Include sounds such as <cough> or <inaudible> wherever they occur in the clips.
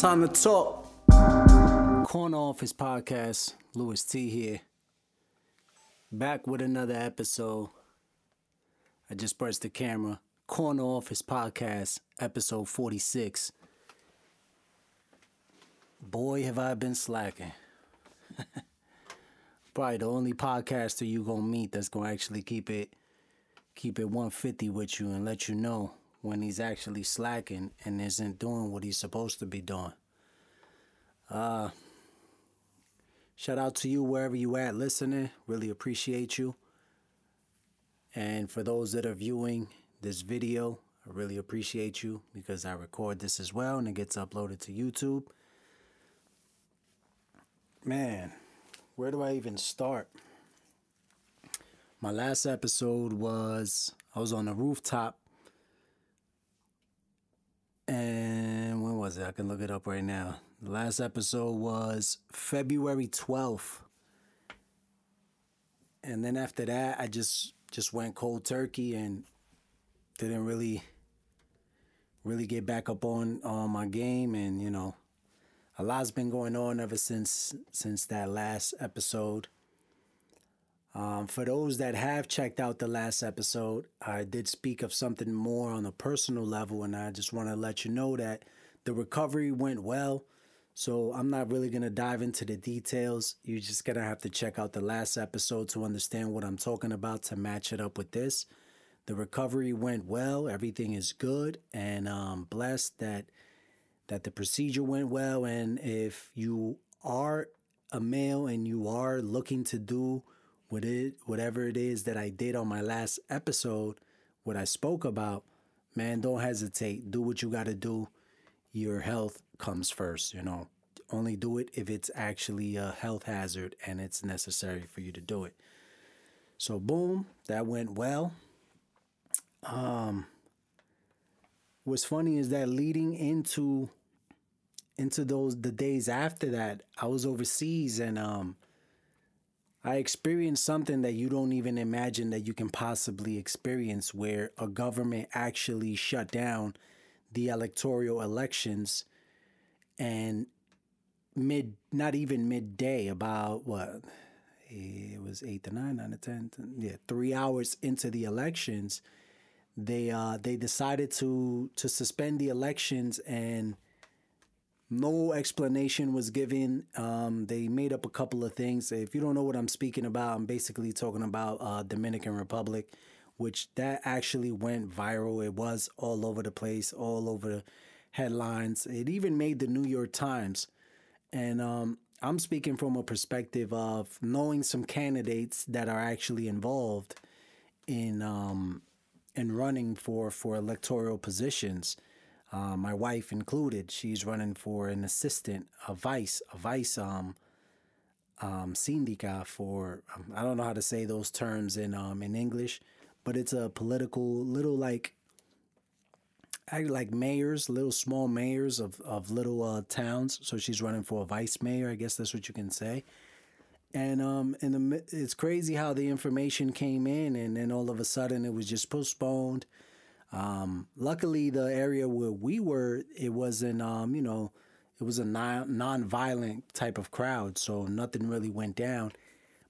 Time to talk. Corner Office Podcast. Louis T here. Back with another episode. I just pressed the camera. Corner Office Podcast, episode 46. Boy, have I been slacking. <laughs> Probably the only podcaster you gonna meet that's gonna actually keep it keep it 150 with you and let you know when he's actually slacking and isn't doing what he's supposed to be doing. Uh, shout out to you wherever you at listening. Really appreciate you. And for those that are viewing this video, I really appreciate you because I record this as well and it gets uploaded to YouTube. Man, where do I even start? My last episode was I was on the rooftop and when was it? I can look it up right now. The last episode was February 12th. And then after that, I just just went cold turkey and didn't really really get back up on on my game and you know a lot's been going on ever since since that last episode um, for those that have checked out the last episode, I did speak of something more on a personal level, and I just want to let you know that the recovery went well. So I'm not really going to dive into the details. You're just going to have to check out the last episode to understand what I'm talking about to match it up with this. The recovery went well. Everything is good, and I'm blessed that that the procedure went well. And if you are a male and you are looking to do what it whatever it is that I did on my last episode, what I spoke about, man, don't hesitate. Do what you got to do. Your health comes first, you know. Only do it if it's actually a health hazard and it's necessary for you to do it. So boom, that went well. Um what's funny is that leading into into those the days after that, I was overseas and um I experienced something that you don't even imagine that you can possibly experience, where a government actually shut down the electoral elections and mid, not even midday, about what? It was eight to nine, nine to ten, yeah, three hours into the elections, they uh they decided to to suspend the elections and no explanation was given. Um, they made up a couple of things. If you don't know what I'm speaking about, I'm basically talking about uh, Dominican Republic, which that actually went viral. It was all over the place, all over the headlines. It even made the New York Times. And um, I'm speaking from a perspective of knowing some candidates that are actually involved in um, in running for for electoral positions uh, my wife included. She's running for an assistant, a vice, a vice um, um, syndica for um, I don't know how to say those terms in um in English, but it's a political little like like mayors, little small mayors of of little uh, towns. So she's running for a vice mayor. I guess that's what you can say. And um, and the, it's crazy how the information came in, and then all of a sudden it was just postponed um, luckily, the area where we were, it wasn't, um, you know, it was a non non-violent type of crowd, so nothing really went down.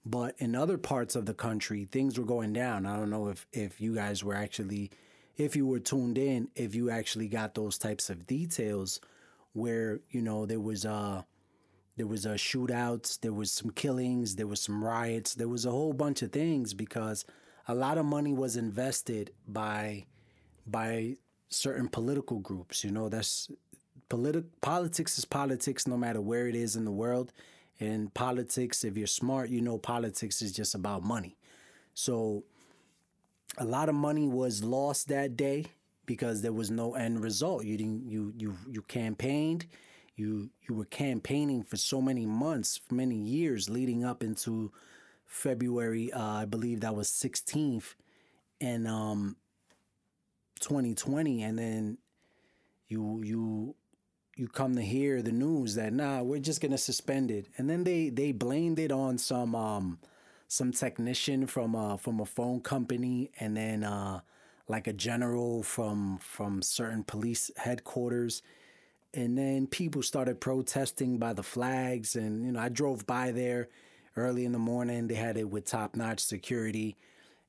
But in other parts of the country, things were going down. I don't know if if you guys were actually, if you were tuned in, if you actually got those types of details, where you know there was uh there was uh, shootouts, there was some killings, there was some riots, there was a whole bunch of things because a lot of money was invested by by certain political groups. You know, that's politi- politics is politics no matter where it is in the world. And politics, if you're smart, you know politics is just about money. So a lot of money was lost that day because there was no end result. You didn't you you you campaigned, you you were campaigning for so many months, for many years leading up into February, uh, I believe that was 16th. And um 2020 and then you you you come to hear the news that nah we're just gonna suspend it. And then they they blamed it on some um some technician from uh from a phone company and then uh like a general from from certain police headquarters. And then people started protesting by the flags and you know i drove by there early in the morning. They had it with top notch security.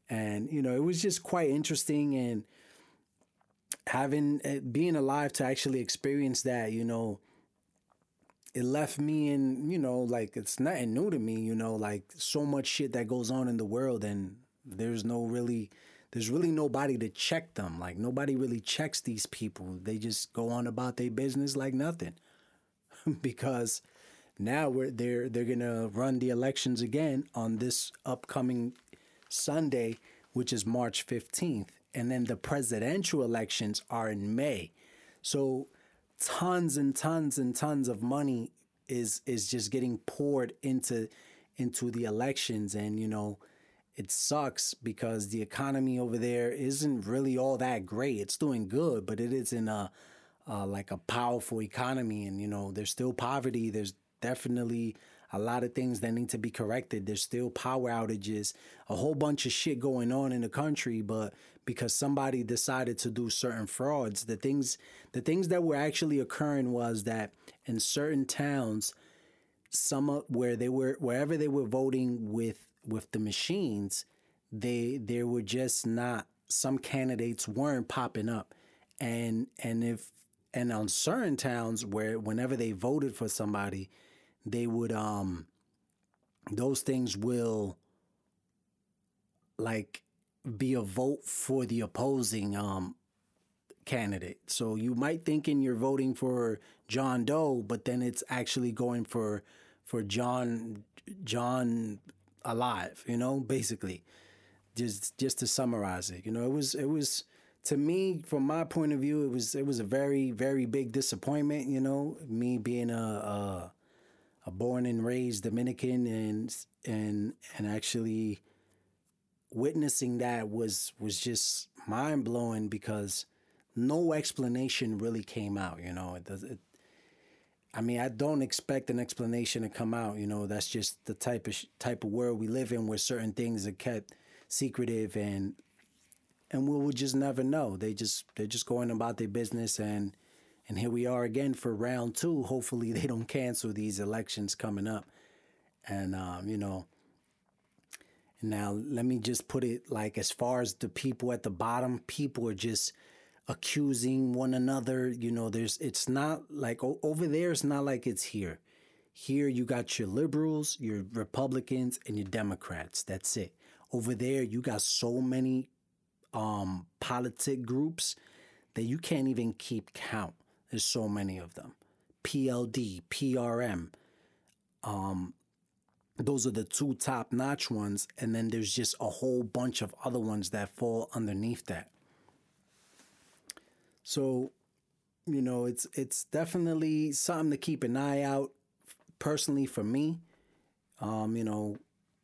And you know it was just quite interesting and having uh, being alive to actually experience that you know it left me in you know like it's nothing new to me you know like so much shit that goes on in the world and there's no really there's really nobody to check them. Like nobody really checks these people. They just go on about their business like nothing. <laughs> because now we're they're they're gonna run the elections again on this upcoming Sunday, which is March 15th. And then the presidential elections are in May. So tons and tons and tons of money is is just getting poured into into the elections and you know it sucks because the economy over there isn't really all that great. It's doing good, but it isn't a like a powerful economy, and you know there's still poverty. There's definitely a lot of things that need to be corrected. There's still power outages, a whole bunch of shit going on in the country, but because somebody decided to do certain frauds, the things the things that were actually occurring was that in certain towns, some of where they were wherever they were voting with with the machines, they there were just not some candidates weren't popping up, and and if and on certain towns where whenever they voted for somebody, they would um those things will like be a vote for the opposing um candidate. So you might thinking you're voting for John Doe, but then it's actually going for for John John alive, you know, basically. Just just to summarize it. You know, it was it was to me, from my point of view, it was it was a very, very big disappointment, you know, me being a a, a born and raised Dominican and and and actually witnessing that was was just mind blowing because no explanation really came out. You know, it does. It, I mean, I don't expect an explanation to come out. You know, that's just the type of type of world we live in, where certain things are kept secretive, and and we will just never know. They just they're just going about their business, and and here we are again for round two. Hopefully, they don't cancel these elections coming up, and um, you know. Now, let me just put it like as far as the people at the bottom, people are just accusing one another. You know, there's it's not like over there. It's not like it's here. Here you got your liberals, your Republicans, and your Democrats. That's it. Over there, you got so many um, politic groups that you can't even keep count. There's so many of them. PLD, PRM. Um, those are the two top notch ones. And then there's just a whole bunch of other ones that fall underneath that. So, you know, it's it's definitely something to keep an eye out. Personally, for me, um, you know,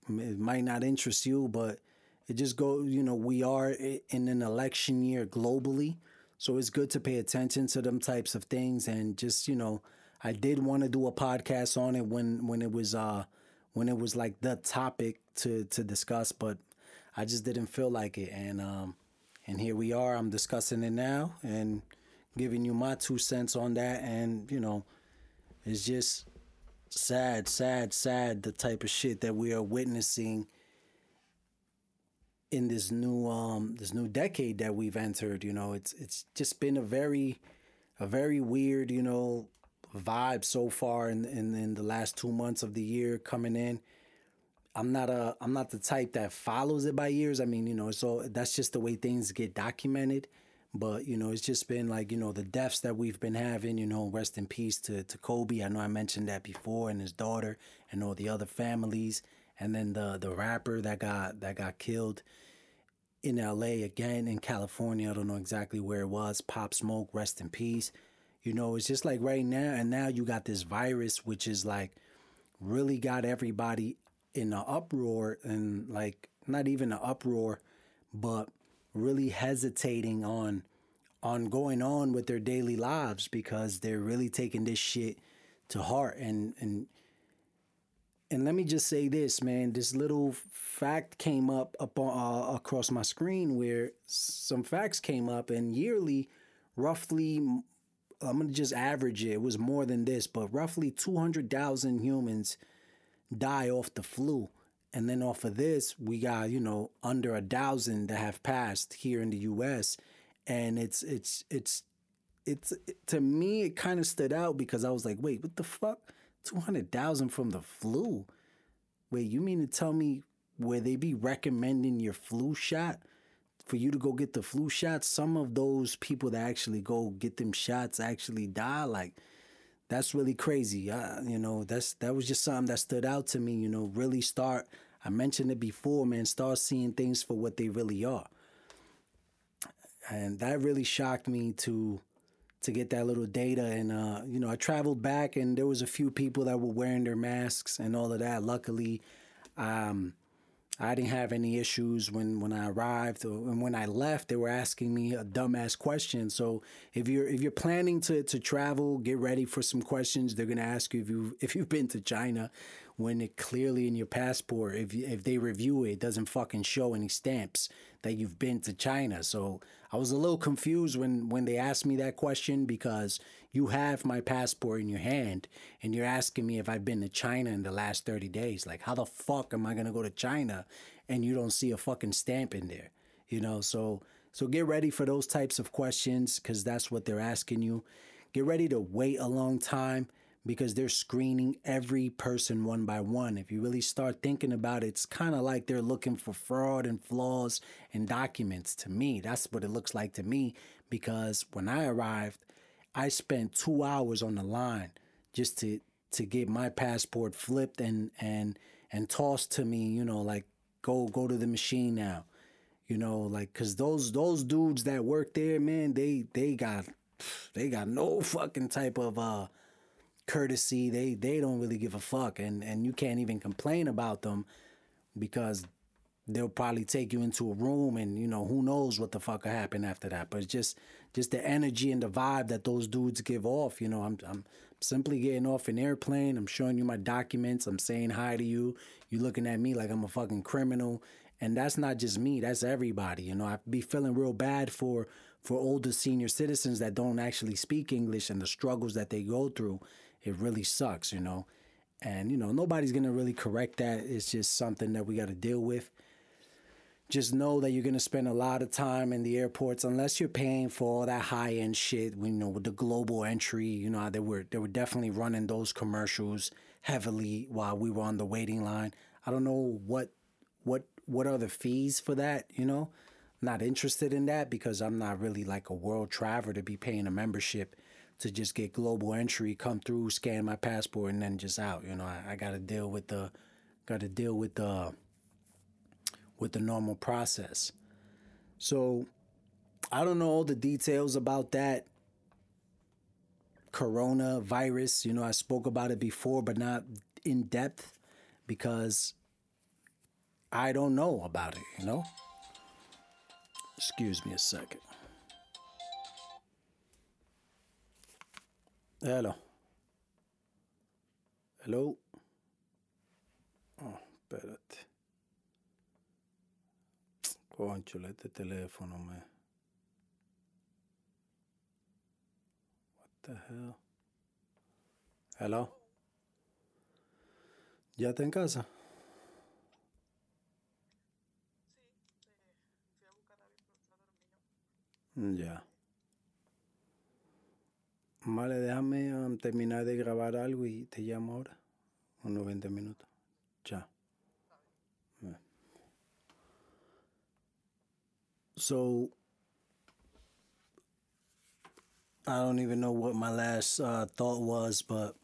it might not interest you, but it just go. You know, we are in an election year globally, so it's good to pay attention to them types of things. And just you know, I did want to do a podcast on it when when it was uh when it was like the topic to to discuss, but I just didn't feel like it, and um, and here we are. I'm discussing it now and giving you my two cents on that. And, you know, it's just sad, sad, sad the type of shit that we are witnessing in this new um this new decade that we've entered. You know, it's it's just been a very a very weird, you know, vibe so far in in, in the last two months of the year coming in. I'm not a I'm not the type that follows it by years. I mean, you know, so that's just the way things get documented. But you know, it's just been like you know the deaths that we've been having. You know, rest in peace to to Kobe. I know I mentioned that before, and his daughter, and all the other families, and then the the rapper that got that got killed in L.A. again in California. I don't know exactly where it was. Pop Smoke, rest in peace. You know, it's just like right now, and now you got this virus, which is like really got everybody in an uproar and like not even an uproar, but really hesitating on on going on with their daily lives because they're really taking this shit to heart and and and let me just say this man this little fact came up up uh, across my screen where some facts came up and yearly roughly I'm gonna just average it. It was more than this, but roughly 200,000 humans die off the flu. And then off of this, we got, you know, under a thousand that have passed here in the US. And it's it's it's it's it, to me it kind of stood out because I was like, wait, what the fuck? 200,000 from the flu. Wait, you mean to tell me where they be recommending your flu shot for you to go get the flu shot? Some of those people that actually go get them shots actually die like that's really crazy. Uh, you know, that's that was just something that stood out to me. You know, really start. I mentioned it before, man. Start seeing things for what they really are, and that really shocked me to to get that little data. And uh, you know, I traveled back, and there was a few people that were wearing their masks and all of that. Luckily, um, I didn't have any issues when, when I arrived and when I left. They were asking me a dumbass question. So if you're if you're planning to, to travel, get ready for some questions. They're gonna ask you if you if you've been to China, when it clearly in your passport, if if they review it, it doesn't fucking show any stamps that you've been to China. So I was a little confused when when they asked me that question because you have my passport in your hand and you're asking me if I've been to China in the last 30 days. Like how the fuck am I going to go to China and you don't see a fucking stamp in there? You know, so so get ready for those types of questions cuz that's what they're asking you. Get ready to wait a long time because they're screening every person one by one. If you really start thinking about it, it's kind of like they're looking for fraud and flaws in documents to me. That's what it looks like to me because when I arrived, I spent 2 hours on the line just to to get my passport flipped and and and tossed to me, you know, like go go to the machine now. You know, like cuz those those dudes that work there, man, they they got they got no fucking type of uh courtesy. They they don't really give a fuck, and and you can't even complain about them because they'll probably take you into a room, and you know who knows what the fuck will happen after that. But just just the energy and the vibe that those dudes give off. You know, I'm I'm simply getting off an airplane. I'm showing you my documents. I'm saying hi to you. You're looking at me like I'm a fucking criminal. And that's not just me, that's everybody. You know, I be feeling real bad for for older senior citizens that don't actually speak English and the struggles that they go through it really sucks, you know. And you know, nobody's gonna really correct that. It's just something that we got to deal with. Just know that you're gonna spend a lot of time in the airports unless you're paying for all that high end shit. You know, with the global entry, you know, they were they were definitely running those commercials heavily while we were on the waiting line. I don't know what what what are the fees for that. You know, not interested in that because I'm not really like a world traveler to be paying a membership to just get global entry, come through, scan my passport, and then just out. You know, I, I got to deal with the, got to deal with the, with the normal process. So, I don't know all the details about that coronavirus. You know, I spoke about it before, but not in depth because I don't know about it. You know. Excuse me a second. Hello. Hello. Oh, espérate. Conchole, este teléfono me. What the hell? Hello. ¿Ya está en casa? Ya. Vale, déjame um, de grabar y te llamo ahora. Unos 20 minutos. Chao. So, I don't even know what my last uh, thought was, but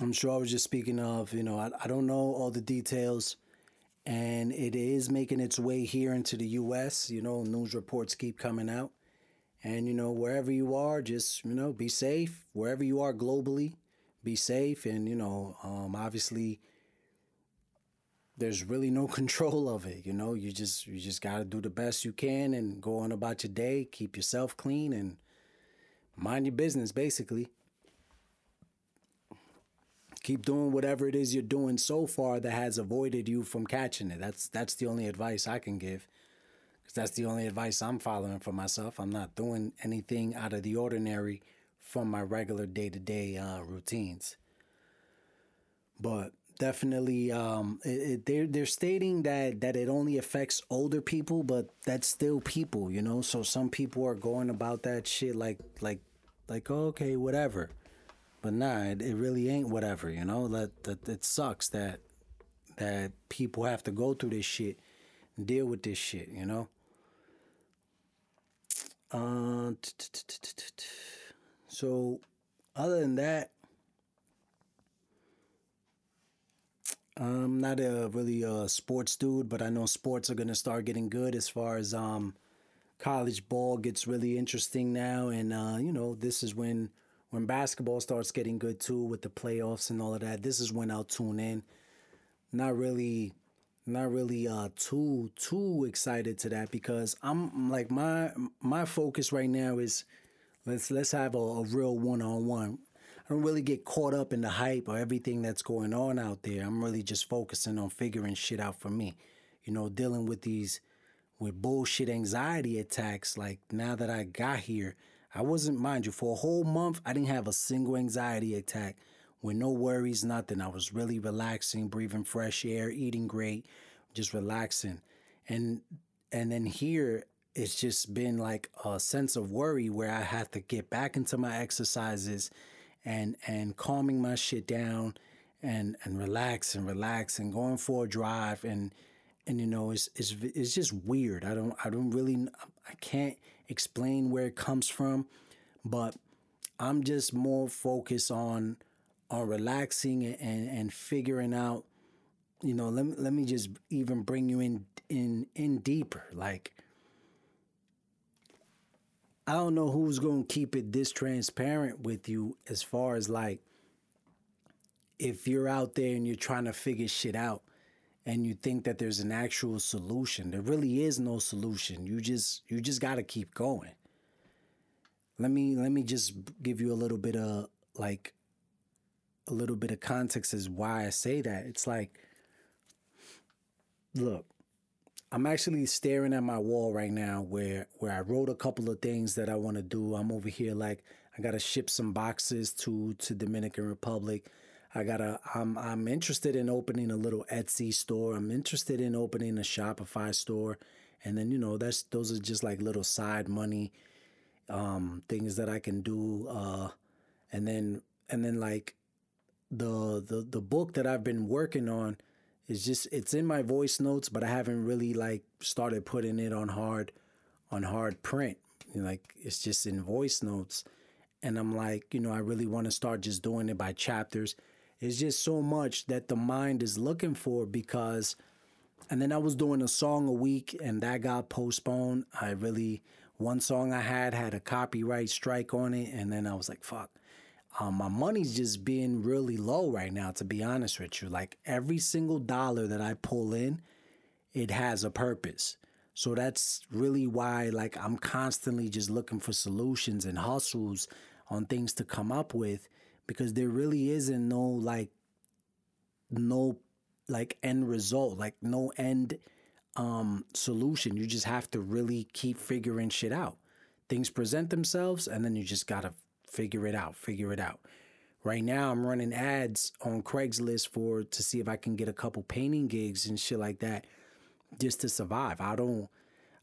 I'm sure I was just speaking of, you know, I, I don't know all the details, and it is making its way here into the U.S. You know, news reports keep coming out. And, you know, wherever you are, just, you know, be safe. Wherever you are globally, be safe. And, you know, um, obviously, there's really no <laughs> control of it. You know, you just, you just got to do the best you can and go on about your day, keep yourself clean and mind your business, basically. Keep doing whatever it is you're doing so far that has avoided you from catching it. That's that's the only advice I can give because that's the only advice I'm following for myself. I'm not doing anything out of the ordinary from my regular day to day routines. But definitely, um, it, it, they're they're stating that that it only affects older people, but that's still people, you know. So some people are going about that shit like like like okay, whatever. But nah, it, it really ain't whatever, you know. That that it sucks that that people have to go through this shit, deal with this shit, you know. Uh, so other than that, I'm not a really a sports dude, but I know sports are gonna start getting good as far as um college ball gets really interesting now, and uh, you know this is when when basketball starts getting good too with the playoffs and all of that. This is when I'll tune in. Not really, not really uh too too excited to that because I'm like my my focus right now is let's let's have a, a real one on one. I don't really get caught up in the hype or everything that's going on out there. I'm really just focusing on figuring shit out for me. You know, dealing with these with bullshit anxiety attacks. Like now that I got here, I wasn't, mind you, for a whole month, I didn't have a single anxiety attack with no worries, nothing. I was really relaxing, breathing fresh air, eating great, just relaxing. And and then here it's just been like a sense of worry where I have to get back into my exercises and and calming my shit down and and relax and relax and going for a drive and and you know it's it's it's just weird. I don't I don't really I can't explain where it comes from, but I'm just more focused on on relaxing and and figuring out you know let let me just even bring you in in in deeper like I don't know who's going to keep it this transparent with you as far as like if you're out there and you're trying to figure shit out and you think that there's an actual solution. There really is no solution. You just you just got to keep going. Let me let me just give you a little bit of like a little bit of context as why I say that. It's like look, I'm actually staring at my wall right now where where I wrote a couple of things that I want to do. I'm over here like I got to ship some boxes to to Dominican Republic. I got to I'm I'm interested in opening a little Etsy store. I'm interested in opening a Shopify store. And then you know, that's those are just like little side money um things that I can do uh and then and then like the the the book that I've been working on is just it's in my voice notes, but I haven't really like started putting it on hard on hard print. like it's just in voice notes. And I'm like, you know, I really want to start just doing it by chapters. It's just so much that the mind is looking for because and then I was doing a song a week and that got postponed. I really one song I had had a copyright strike on it and then I was like, fuck um, my money's just being really low right now, to be honest with you. Like every single dollar that I pull in, it has a purpose. So that's really why, like, I'm constantly just looking for solutions and hustles on things to come up with because there really isn't no, like, no, like, end result, like, no end um, solution. You just have to really keep figuring shit out. Things present themselves, and then you just gotta figure it out, figure it out. Right now, I'm running ads on Craigslist for to see if I can get a couple painting gigs and shit like that, just to survive. I don't,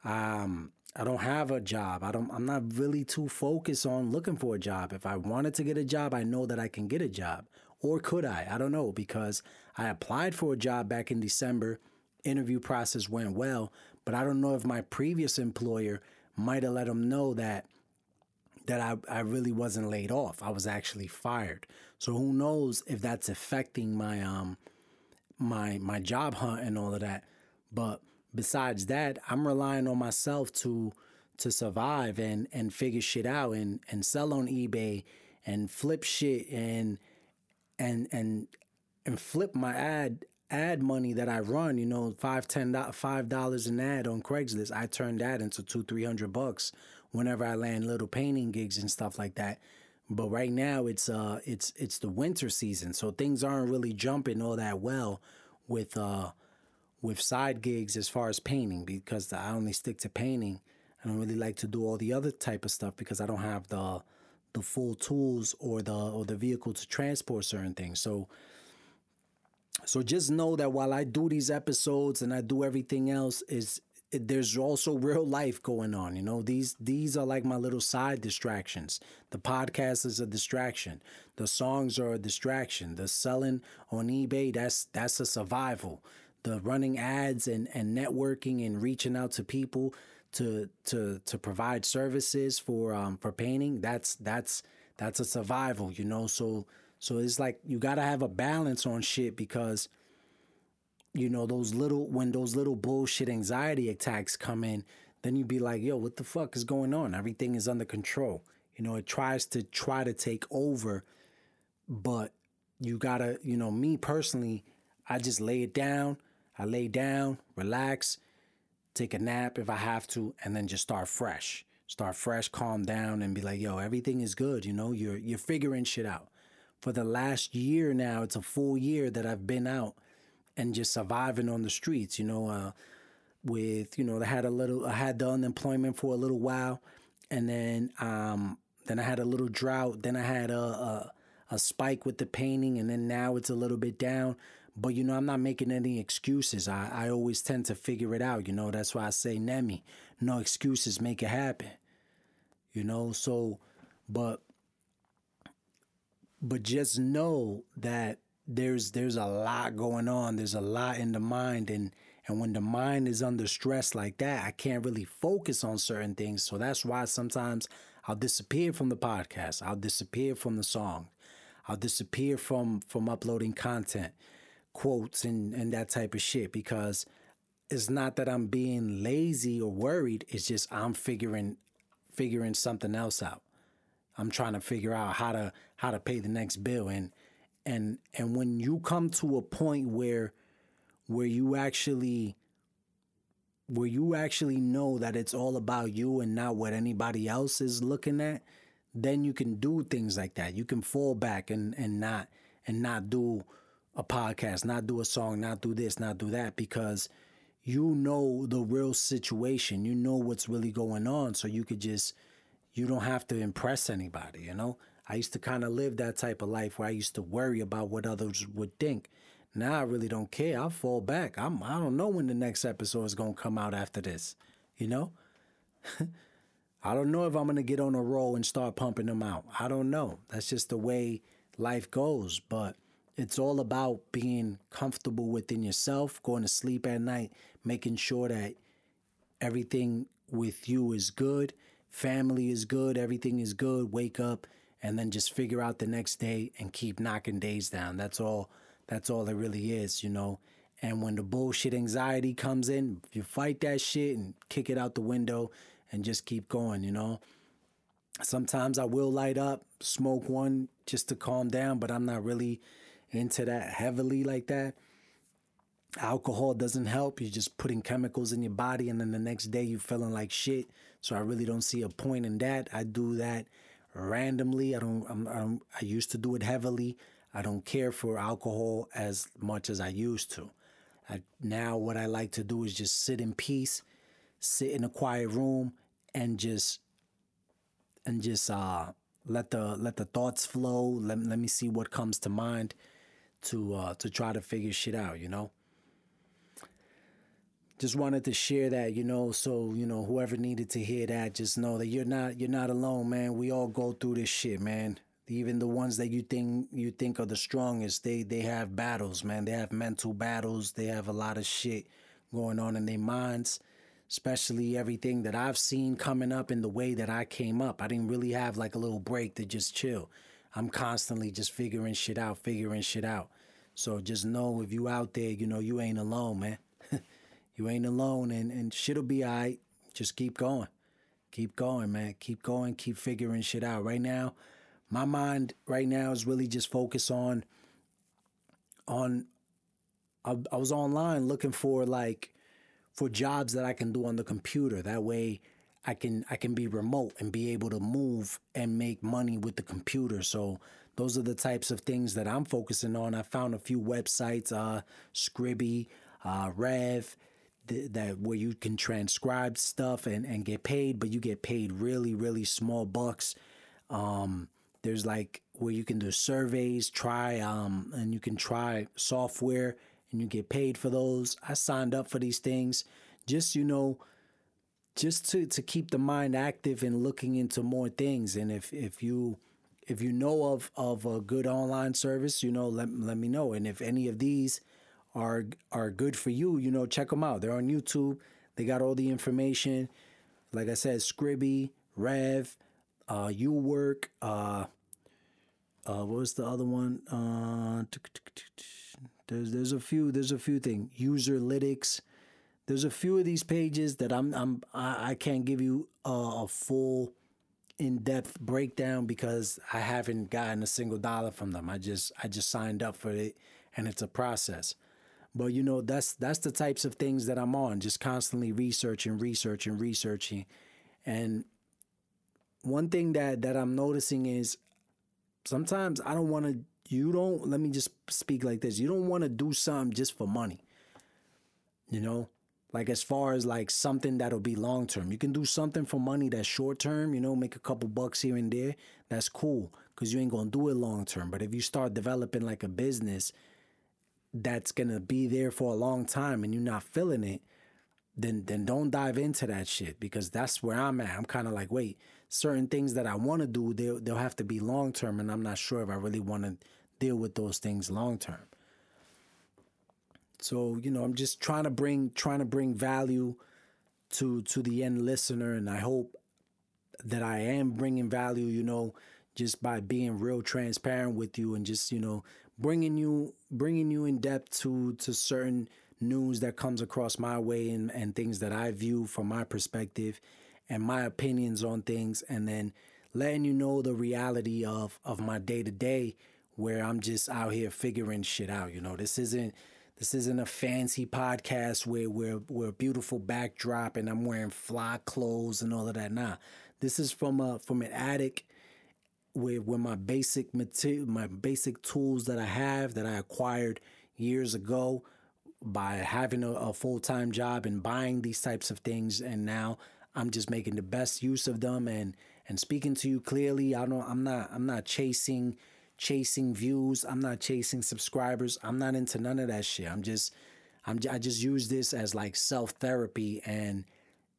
um, I don't have a job. I don't. I'm not really too focused on looking for a job. If I wanted to get a job, I know that I can get a job, or could I? I don't know because I applied for a job back in December. Interview process went well, but I don't know if my previous employer might have let them know that that I, I really wasn't laid off. I was actually fired. So who knows if that's affecting my um my my job hunt and all of that. But besides that, I'm relying on myself to to survive and and figure shit out and and sell on eBay and flip shit and and and and flip my ad ad money that I run, you know, five, ten, five dollars an ad on Craigslist. I turned that into two, three hundred bucks whenever I land little painting gigs and stuff like that. But right now it's uh it's it's the winter season, so things aren't really jumping all that well with uh with side gigs as far as painting because I only stick to painting. I don't really like to do all the other type of stuff because I don't have the the full tools or the or the vehicle to transport certain things. So so just know that while I do these episodes and I do everything else is there's also real life going on. You know, these these are like my little side distractions. The podcast is a distraction. The songs are a distraction. The selling on eBay that's that's a survival. The running ads and and networking and reaching out to people to to to provide services for um for painting that's that's that's a survival. You know, so so it's like you got to have a balance on shit because you know, those little when those little bullshit anxiety attacks come in, then you'd be like, yo, what the fuck is going on? Everything is under control. You know, it tries to try to take over, but you gotta, you know, me personally, I just lay it down. I lay down, relax, take a nap if I have to, and then just start fresh. Start fresh, calm down, and be like, yo, everything is good. You know, you're you're figuring shit out. For the last year now, it's a full year that I've been out and just surviving on the streets. You know, uh, with you know, I had a little, I had the unemployment for a little while, and then um, then I had a little drought. Then I had a, a a spike with the painting, and then now it's a little bit down. But you know, I'm not making any excuses. I, I always tend to figure it out. You know, that's why I say Nemi, no excuses, make it happen. You know, so but but just know that there's there's a lot going on. There's a lot in the mind and and when the mind is under stress like that, I can't really focus on certain things. So that's why sometimes I'll disappear from the podcast. I'll disappear from the song. I'll disappear from from uploading content, quotes and and that type of shit because it's not that I'm being lazy or worried, it's just I'm figuring figuring something else out. I'm trying to figure out how to how to pay the next bill and and and when you come to a point where where you actually where you actually know that it's all about you and not what anybody else is looking at then you can do things like that. You can fall back and and not and not do a podcast not do a song not do this not do that because you know the real situation. You know what's really going on so you could just you don't have to impress anybody you know I used to kind of live that type of life where I used to worry about what others would think. Now I really don't care. I fall back. I'm I don't know when the next episode is gonna come out after this. You know? <laughs> I don't know if I'm gonna get on a roll and start pumping them out. I don't know. That's just the way life goes. But it's all about being comfortable within yourself, going to sleep at night, making sure that everything with you is good, family is good, everything is good. Wake up and then just figure out the next day and keep knocking days down. That's all that's all it really is, you know. And when the bullshit anxiety comes in, you fight that shit and kick it out the window and just keep going, you know. Sometimes I will light up, smoke one just to calm down, but I'm not really into that heavily like that. Alcohol doesn't help. You're just putting chemicals in your body, and then the next day you're feeling like shit. So I really don't see a point in that. I do that randomly. I don't, I'm, I'm, I used to do it heavily. I don't care for alcohol as much as I used to. I, now, what I like to do is just sit in peace, sit in a quiet room, and just and just uh, let the let the thoughts flow. Let, let me see what comes to mind to uh, to try to figure shit out. You know just wanted to share that, you know, so you know whoever needed to hear that, just know that you're not you're not alone, man. We all go through this shit, man. Even the ones that you think you think are the strongest, they they have battles, man. They have mental battles. They have a lot of shit going on in their minds, especially everything that I've seen coming up in the way that I came up. I didn't really have like a little break to just chill. I'm constantly just figuring shit out, figuring shit out. So just know if you out there, you know you ain't alone, man. You ain't alone, and, and shit'll be all right. Just keep going. Keep going, man. Keep going. Keep figuring shit out. Right now, my mind right now is really just focused on on I, I was online looking for like for jobs that I can do on the computer. That way I can I can be remote and be able to move and make money with the computer. So those are the types of things that I'm focusing on. I found a few websites, uh Scribie, uh, Rev, th- that where you can transcribe stuff and, and get paid, but you get paid really, really small bucks. Um, there's like where you can do surveys, try, um, and you can try software and you get paid for those. I signed up for these things just, you know, just to, to keep the mind active and looking into more things. And if, if you, if you know of, of a good online service, you know, let, let me know. And if any of these are, are good for you, you know, check them out. They're on YouTube. They got all the information. Like I said, Scribie, Rev, uh, you work, uh, uh, what was the other one? Uh, there's there's a few there's a few things. Userlytics. There's a few of these pages that I'm I'm I, can't give you a, a full in-depth breakdown because I haven't gotten a single dollar from them. I just I just signed up for it and it's a process. But you know, that's that's the types of things that I'm on, just constantly researching, researching, researching. And one thing that that I'm noticing is sometimes I don't want to you don't let me just speak like this. You don't want to do something just for money. You know? Like as far as like something that'll be long term. You can do something for money that's short term, you know, make a couple bucks here and there. That's cool cuz you ain't going to do it long term. But if you start developing like a business that's to be there for a long time and you're not feeling it, then then don't dive into that shit because that's where I'm at. I'm kind of like, wait, certain things that I want to do, they'll they'll have to be long term, and I'm not sure if I really want to deal with those things long term. So you know, I'm just trying to bring trying to bring value to to the end listener, and I hope that I am bringing value. You know, just by being real transparent with you, and just you know, bringing you bringing you in depth to to certain news that comes across my way and, and things that I view from my perspective and my opinions on things and then letting you know the reality of of my day to day where I'm just out here figuring shit out. You know, this isn't this isn't a fancy podcast where we're we're a beautiful backdrop and I'm wearing fly clothes and all of that. Nah. This is from a from an attic where where my basic material my basic tools that I have that I acquired years ago by having a, a full time job and buying these types of things, and now I'm just making the best use of them and and speaking to you clearly. I don't. I'm not. I'm not chasing chasing views. I'm not chasing subscribers. I'm not into none of that shit. I'm just. I'm. I just use this as like self therapy and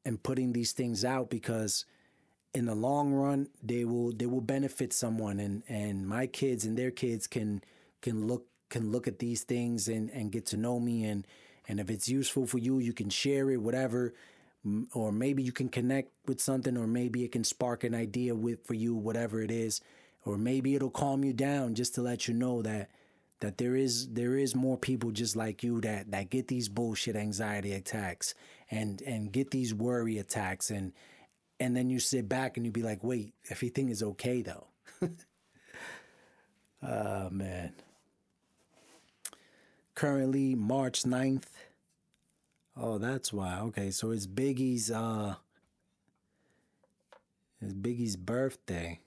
and putting these things out because in the long run they will they will benefit someone and and my kids and their kids can can look can look at these things and, and get to know me. And and if it's useful for you you can share it whatever or maybe you can connect with something or maybe it can spark an idea with for you whatever it is. Or maybe it'll calm you down just to let you know that that there is there is more people just like you that that get these bullshit anxiety attacks and and get these worry attacks. And and then you sit back and you be like wait everything is okay though oh <laughs> man currently March 9th. Oh, that's why. Okay, so it's Biggie's uh it's Biggie's birthday.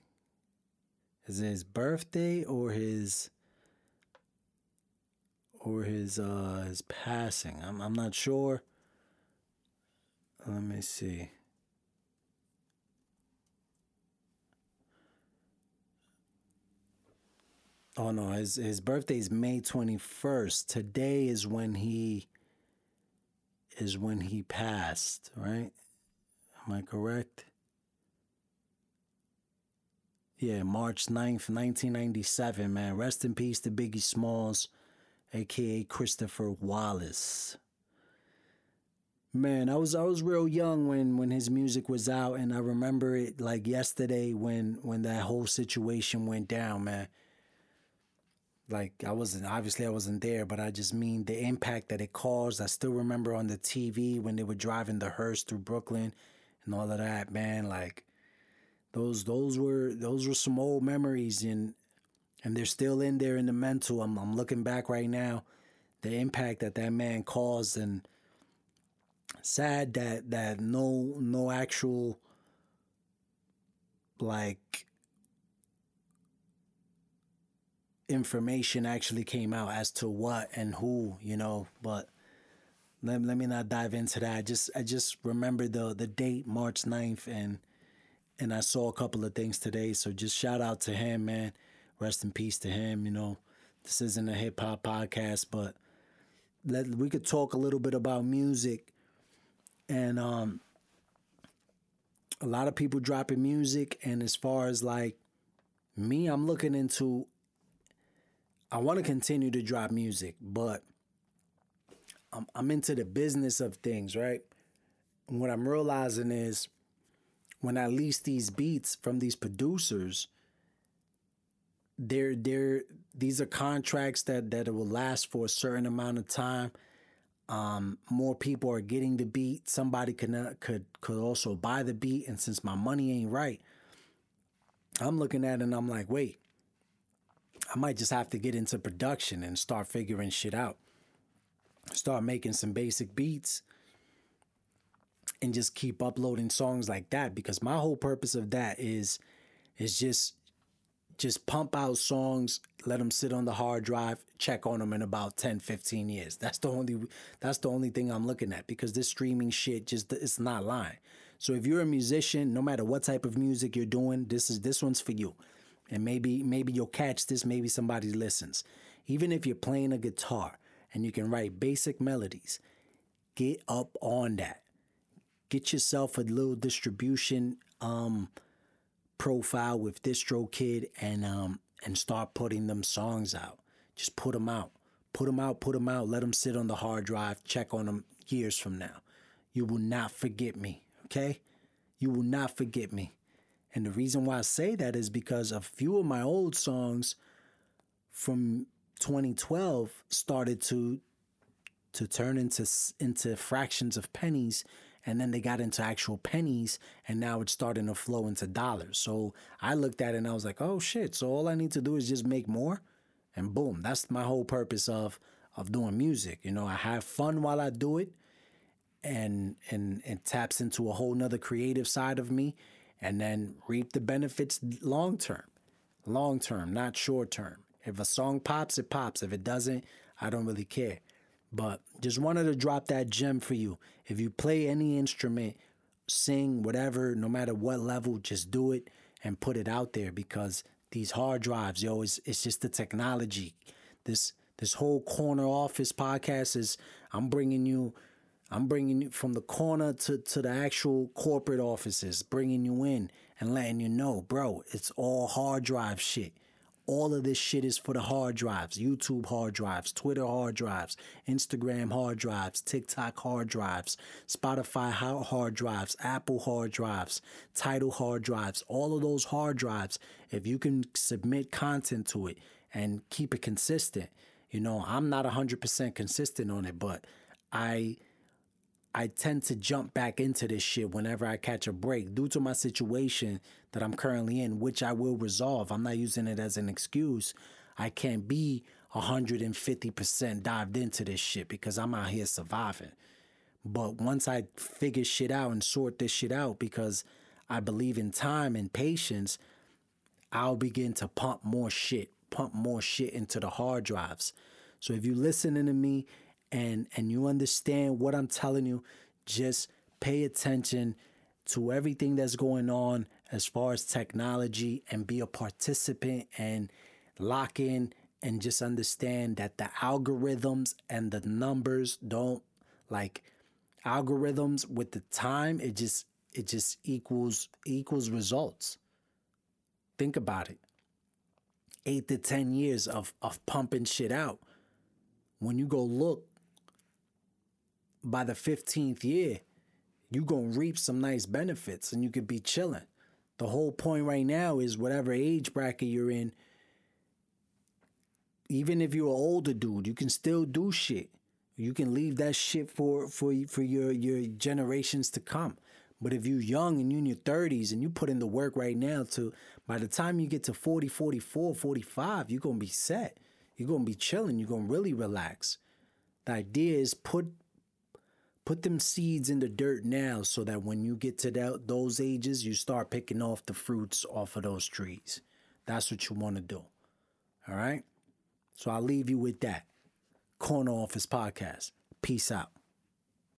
Is it his birthday or his or his uh his passing? I'm I'm not sure. Let me see. Oh no, his his birthday is May 21st. Today is when he is when he passed, right? Am I correct? Yeah, March 9th, 1997, man. Rest in peace to Biggie Smalls, aka Christopher Wallace. Man, I was I was real young when when his music was out and I remember it like yesterday when when that whole situation went down, man like I wasn't obviously I wasn't there, but I just mean the impact that it caused. I still remember on the TV when they were driving the hearse through Brooklyn and all of that, man. Like those those were those were some old memories and and they're still in there in the mental. I'm I'm looking back right now, the impact that that man caused and sad that that no no actual like information actually came out as to what and who, you know, but let, let me not dive into that. I just I just remember the the date March 9th and and I saw a couple of things today. So just shout out to him, man. Rest in peace to him. You know, this isn't a hip hop podcast, but let we could talk a little bit about music and um a lot of people dropping music and as far as like me i'm looking into i want to continue to drop music but I'm, I'm into the business of things right and what i'm realizing is when i lease these beats from these producers they're they're these are contracts that that will last for a certain amount of time um, more people are getting the beat. Somebody could uh, could could also buy the beat, and since my money ain't right, I'm looking at it and I'm like, wait, I might just have to get into production and start figuring shit out. Start making some basic beats and just keep uploading songs like that because my whole purpose of that is is just just pump out songs, let them sit on the hard drive, check on them in about 10, 15 years. That's the only that's the only thing I'm looking at because this streaming shit just it's not lying. So if you're a musician, no matter what type of music you're doing, this is this one's for you. And maybe maybe you'll catch this, maybe somebody listens. Even if you're playing a guitar and you can write basic melodies, get up on that. Get yourself a little distribution um profile with DistroKid and um and start putting them songs out. Just put them out. Put them out, put them out, let them sit on the hard drive, check on them years from now. You will not forget me, okay? You will not forget me. And the reason why I say that is because a few of my old songs from 2012 started to to turn into into fractions of pennies and then they got into actual pennies and now it's starting to flow into dollars. So i looked at it and i was like oh shit so all i need to do is just make more? And boom that's my whole purpose of of doing music. You know i have fun while i do it and and it taps into a whole nother creative side of me and then reap the benefits long term long term not short term if a song pops it pops if it doesn't i don't really care but just wanted to drop that gem for you. If you play any instrument, sing, whatever, no matter what level, just do it and put it out there because these hard drives, yo, it's, it's just the technology. This this whole corner office podcast is I'm bringing you I'm bringing you from the corner to, to the actual corporate offices, bringing you in and letting you know, bro, it's all hard drive shit. All of this shit is for the hard drives YouTube hard drives, Twitter hard drives, Instagram hard drives, TikTok hard drives, Spotify hard drives, Apple hard drives, Tidal hard drives. All of those hard drives, if you can submit content to it and keep it consistent, you know, I'm not 100% consistent on it, but I I tend to jump back into this shit whenever I catch a break due to my situation that I'm currently in, which I will resolve. I'm not using it as an excuse. I can't be 150% dived into this shit because I'm out here surviving. But once I figure shit out and sort this shit out because I believe in time and patience, I'll begin to pump more shit, pump more shit into the hard drives. So if you're listening to me and and you understand what I'm telling you, just pay attention to everything that's going on as far as technology and be a participant and lock in and just understand that the algorithms and the numbers don't like algorithms with the time it just it just equals equals results. Think about it. 8 to 10 years of of pumping shit out. When you go look by the 15th year, you're going to reap some nice benefits and you could be chilling. The whole point right now is whatever age bracket you're in, even if you're an older dude, you can still do shit. You can leave that shit for for for your your generations to come. But if you're young and you're in your 30s and you put in the work right now to by the time you get to 40, 44, 45, you're going to be set. You're going to be chilling, you're going to really relax. The idea is put put them seeds in the dirt now so that when you get to that, those ages, you start picking off the fruits off of those trees. That's what you want to do. All right? So I'll leave you with that. Corner Office Podcast. Peace out.